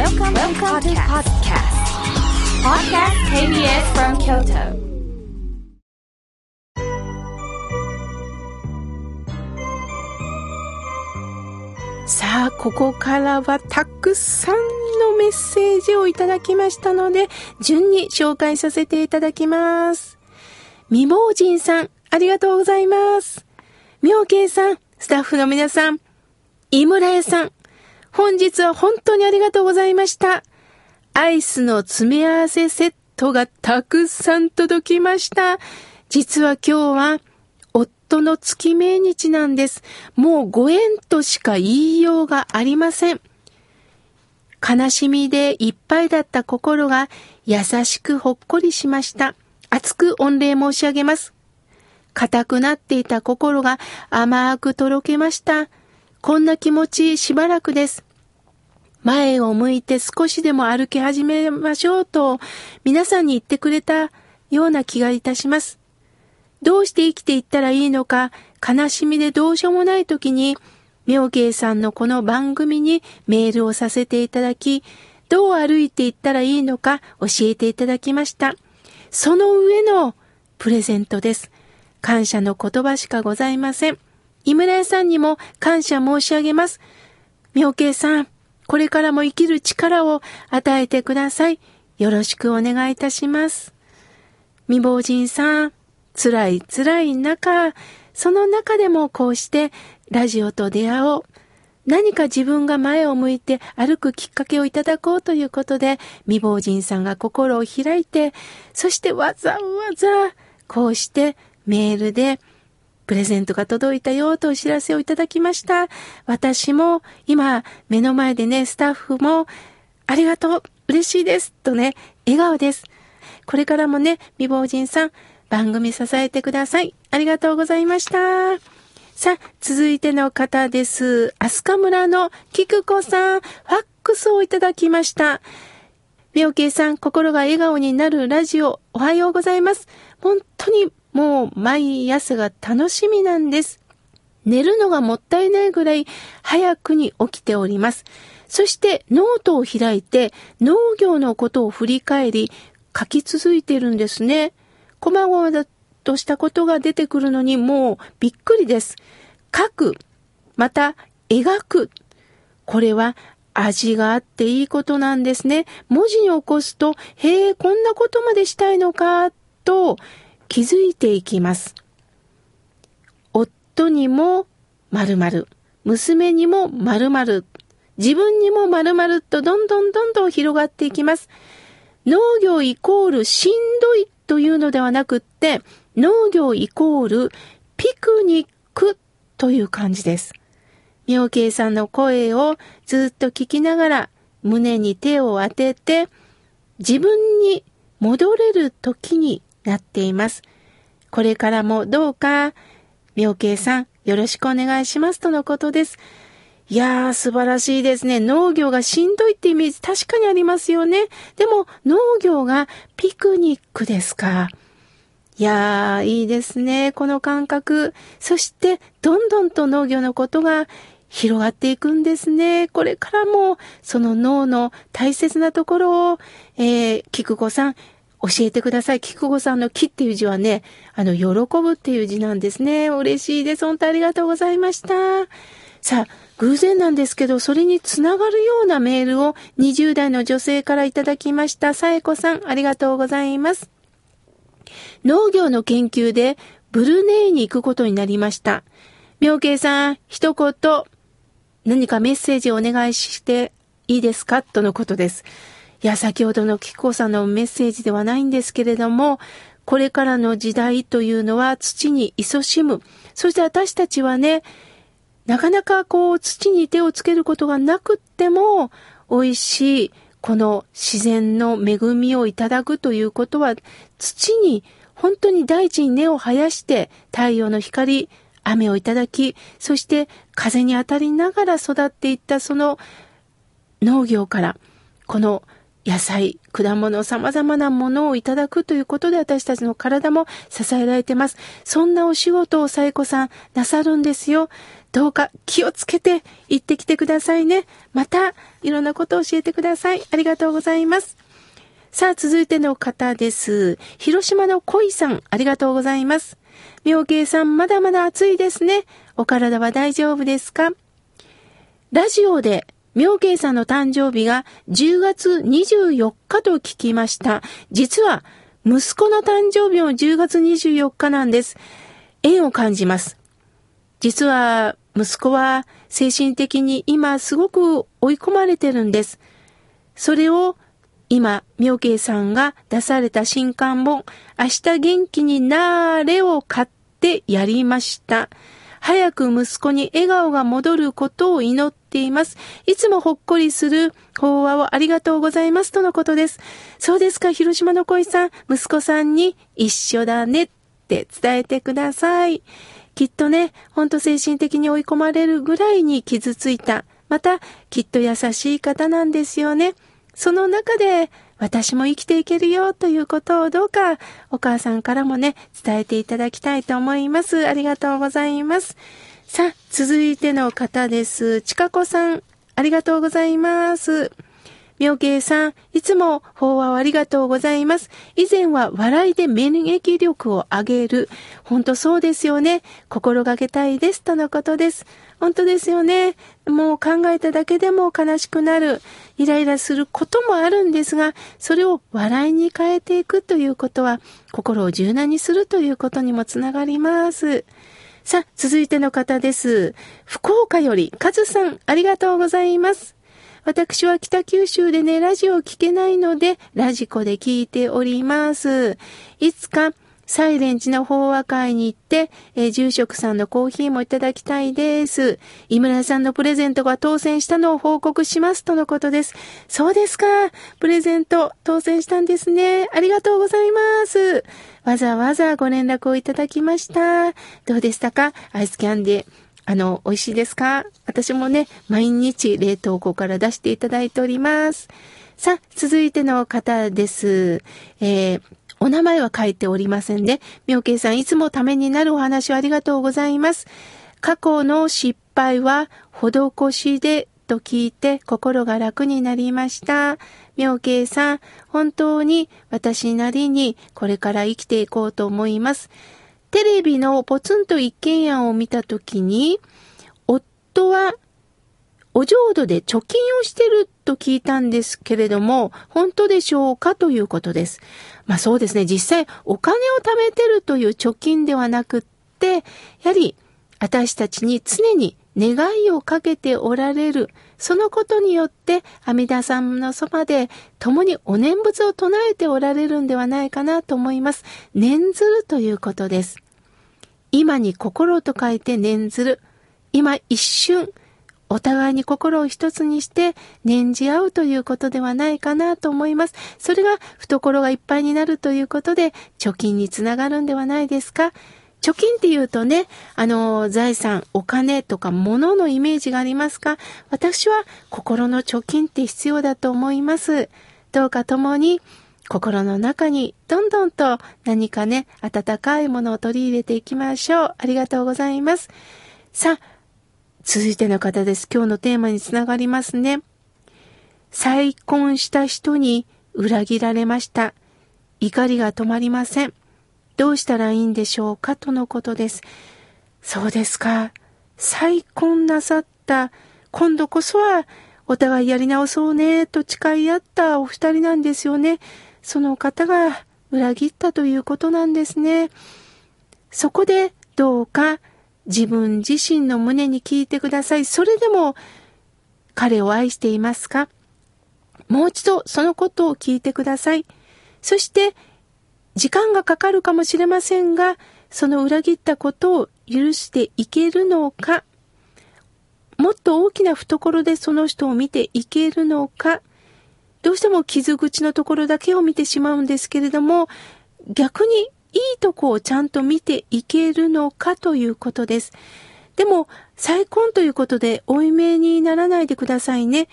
Welcome, Welcome to podcast. Podcast KBS from Kyoto. さあ、ここからはたくさんのメッセージをいただきましたので、順に紹介させていただきます。未亡人さん、ありがとうございます。妙慶さん、スタッフの皆さん、井村屋さん、本日は本当にありがとうございました。アイスの詰め合わせセットがたくさん届きました。実は今日は、夫の月命日なんです。もうご縁としか言いようがありません。悲しみでいっぱいだった心が優しくほっこりしました。熱く御礼申し上げます。硬くなっていた心が甘くとろけました。こんな気持ちしばらくです。前を向いて少しでも歩き始めましょうと皆さんに言ってくれたような気がいたします。どうして生きていったらいいのか、悲しみでどうしようもない時に、妙慶さんのこの番組にメールをさせていただき、どう歩いていったらいいのか教えていただきました。その上のプレゼントです。感謝の言葉しかございません。井村屋さんにも感謝申し上げます。妙慶さん、これからも生きる力を与えてください。よろしくお願いいたします。未亡人さん、辛い辛い中、その中でもこうしてラジオと出会おう。何か自分が前を向いて歩くきっかけをいただこうということで、未亡人さんが心を開いて、そしてわざわざこうしてメールでプレゼントが届いたよとお知らせをいただきました。私も今目の前でね、スタッフもありがとう、嬉しいですとね、笑顔です。これからもね、未亡人さん、番組支えてください。ありがとうございました。さあ、続いての方です。アスカ村の菊子さん、ファックスをいただきました。妙慶さん、心が笑顔になるラジオ、おはようございます。本当にもう毎朝が楽しみなんです。寝るのがもったいないぐらい早くに起きております。そしてノートを開いて農業のことを振り返り書き続いているんですね。こまごまとしたことが出てくるのにもうびっくりです。書く、また描く。これは味があっていいことなんですね。文字に起こすと、へえ、こんなことまでしたいのか、と気づいていきます。夫にも〇〇、娘にも〇〇、自分にも〇〇とどんどんどんどん広がっていきます。農業イコールしんどいというのではなくって、農業イコールピクニックという感じです。妙慶さんの声をずっと聞きながら胸に手を当てて自分に戻れる時になっています。これからもどうか妙慶さんよろしくお願いしますとのことです。いやー、素晴らしいですね。農業がしんどいってイメージ確かにありますよね。でも農業がピクニックですか。いやー、いいですね。この感覚。そして、どんどんと農業のことが広がっていくんですね。これからも、その脳の大切なところを、えー、菊子さん、教えてください。菊子さんの木っていう字はね、あの、喜ぶっていう字なんですね。嬉しいです。本当ありがとうございました。さあ、偶然なんですけど、それにつながるようなメールを20代の女性からいただきました。さえこさん、ありがとうございます。農業の研究でブルネイに行くことになりました。妙慶さん、一言、何かメッセージをお願いしていいですか？とのことです。いや、先ほどのキコさんのメッセージではないんですけれども、これからの時代というのは土に勤しむ。そして私たちはね、なかなかこう土に手をつけることがなくっても、美味しいこの自然の恵みをいただくということは、土に本当に大地に根を生やして太陽の光、雨をいただき、そして風に当たりながら育っていったその農業から、この野菜、果物、様々なものをいただくということで私たちの体も支えられてます。そんなお仕事をサイコさんなさるんですよ。どうか気をつけて行ってきてくださいね。また、いろんなことを教えてください。ありがとうございます。さあ、続いての方です。広島の恋さん、ありがとうございます。妙慶さん、まだまだ暑いですね。お体は大丈夫ですか？ラジオで妙慶さんの誕生日が10月24日と聞きました。実は、息子の誕生日も10月24日なんです。縁を感じます。実は、息子は精神的に今すごく追い込まれてるんです。それを今、妙慶さんが出された新刊本、明日元気になーれを買ってやりました。早く息子に笑顔が戻ることを祈っています。いつもほっこりする法話をありがとうございますとのことです。そうですか、広島の恋さん、息子さんに一緒だねって伝えてください。きっとね、ほんと精神的に追い込まれるぐらいに傷ついた。また、きっと優しい方なんですよね。その中で私も生きていけるよということをどうかお母さんからもね、伝えていただきたいと思います。ありがとうございます。さあ、続いての方です。ちかこさん、ありがとうございます。妙慶さん、いつも法話をありがとうございます。以前は笑いで免疫力を上げる。本当そうですよね。心がけたいです。とのことです。本当ですよね。もう考えただけでも悲しくなる。イライラすることもあるんですが、それを笑いに変えていくということは、心を柔軟にするということにもつながります。さあ、続いての方です。福岡より、カズさん、ありがとうございます。私は北九州でね、ラジオを聞けないので、ラジコで聞いております。いつか、サイレンチの法話会に行って、えー、住職さんのコーヒーもいただきたいです。井村さんのプレゼントが当選したのを報告しますとのことです。そうですか。プレゼント当選したんですね。ありがとうございます。わざわざご連絡をいただきました。どうでしたか？アイスキャンディー。あの、美味しいですか？私もね、毎日冷凍庫から出していただいております。さあ、続いての方です。えー、お名前は書いておりませんね。妙慶さん、いつもためになるお話をありがとうございます。過去の失敗は施しでと聞いて心が楽になりました。妙慶さん、本当に私なりにこれから生きていこうと思います。テレビのポツンと一軒家を見たときに、夫はお浄土で貯金をしてると聞いたんですけれども、本当でしょうかということです。まあそうですね、実際お金を貯めてるという貯金ではなくって、やはり私たちに常に願いをかけておられる。そのことによって、阿弥陀さんのそばで共にお念仏を唱えておられるんではないかなと思います。念ずるということです。今に心と書いて念ずる。今一瞬、お互いに心を一つにして念じ合うということではないかなと思います。それが懐がいっぱいになるということで貯金につながるんではないですか？貯金って言うとね、あの、財産、お金とか物のイメージがありますか？私は心の貯金って必要だと思います。どうか共に心の中にどんどんと何かね、温かいものを取り入れていきましょう。ありがとうございます。さあ、続いての方です。今日のテーマにつながりますね。再婚した人に裏切られました。怒りが止まりません。どうしたらいいんでしょうかとのことです。そうですか。再婚なさった、今度こそはお互いやり直そうねと誓い合ったお二人なんですよね。その方が裏切ったということなんですね。そこでどうか自分自身の胸に聞いてください。それでも彼を愛していますか？もう一度そのことを聞いてください。そして時間がかかるかもしれませんが、その裏切ったことを許していけるのか、もっと大きな懐でその人を見ていけるのか、どうしても傷口のところだけを見てしまうんですけれども、逆にいいとこをちゃんと見ていけるのかということです。でも、再婚ということで、負い目にならないでくださいね。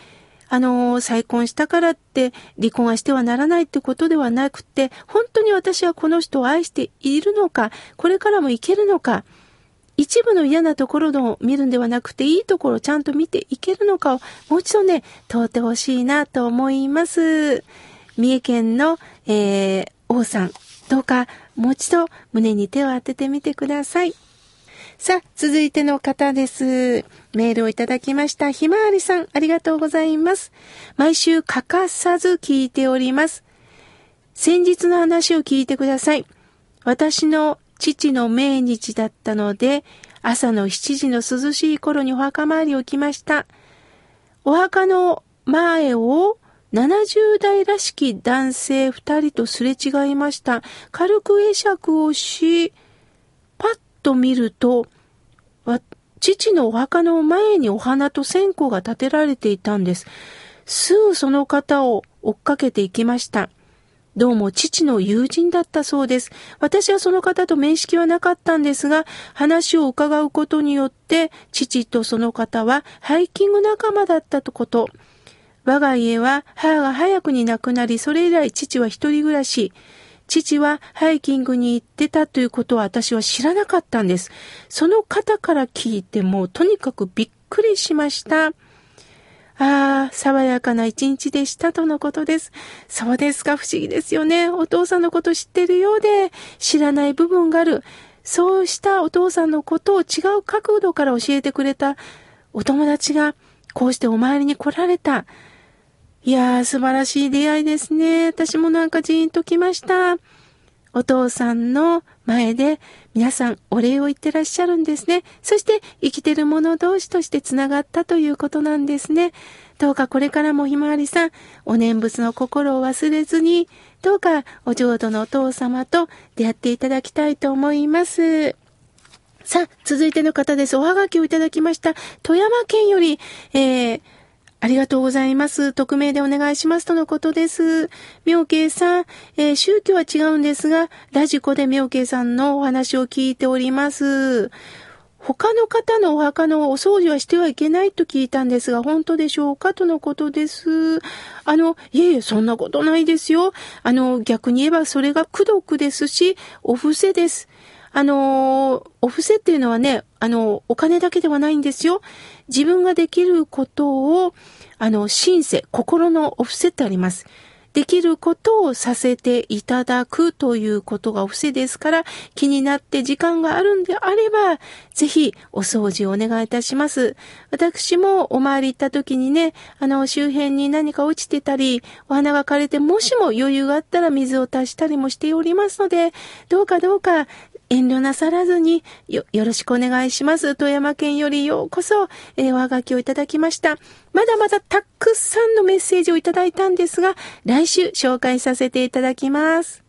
あの、再婚したからって離婚はしてはならないってことではなくて、本当に私はこの人を愛しているのか、これからもいけるのか、一部の嫌なところを見るんではなくて、いいところをちゃんと見ていけるのかを、もう一度ね、問うてほしいなと思います。三重県の、えー、王さん、どうかもう一度胸に手を当ててみてください。さあ、続いての方です。メールをいただきました。ひまわりさん、ありがとうございます。毎週欠かさず聞いております。先日の話を聞いてください。私の父の命日だったので、朝の7時の涼しい頃にお墓参りを来ました。お墓の前を70代らしき男性2人とすれ違いました。軽く会釈をし、パッと見ると、父のお墓の前にお花と線香が立てられていたんです。すぐその方を追っかけていきました。どうも父の友人だったそうです。私はその方と面識はなかったんですが、話を伺うことによって、父とその方はハイキング仲間だったとこと。我が家は母が早くに亡くなり、それ以来父は一人暮らし。父はハイキングに行ってたということは私は知らなかったんです。その方から聞いてもとにかくびっくりしました。ああ、爽やかな一日でしたとのことです。そうですか、不思議ですよね。お父さんのこと知ってるようで、知らない部分がある。そうしたお父さんのことを違う角度から教えてくれたお友達が、こうしてお参りに来られた。いやー、素晴らしい出会いですね。私もなんかジーンときました。お父さんの前で皆さんお礼を言ってらっしゃるんですね。そして生きてる者同士としてつながったということなんですね。どうかこれからもひまわりさん、お念仏の心を忘れずに、どうかお浄土のお父様と出会っていただきたいと思います。さあ、続いての方です。おはがきをいただきました。富山県より、えー、ありがとうございます。匿名でお願いしますとのことです。妙慶さん、えー、宗教は違うんですが、ラジコで妙慶さんのお話を聞いております。他の方のお墓のお掃除はしてはいけないと聞いたんですが、本当でしょうかとのことです。あの、いえいえ、そんなことないですよ。あの、逆に言えばそれが苦毒ですし、お布施です。あの、お布施っていうのはね、あの、お金だけではないんですよ。自分ができることを、あの、シンセ、心のお布施ってあります。できることをさせていただくということがお布施ですから、気になって時間があるんであれば、ぜひお掃除をお願いいたします。私もお参り行った時にね、あの、周辺に何か落ちてたり、お花が枯れて、もしも余裕があったら水を足したりもしておりますので、どうかどうか遠慮なさらずによ、よろしくお願いします。富山県よりようこそ、えー、おはがきをいただきました。まだまだたくさんのメッセージをいただいたんですが、来週紹介させていただきます。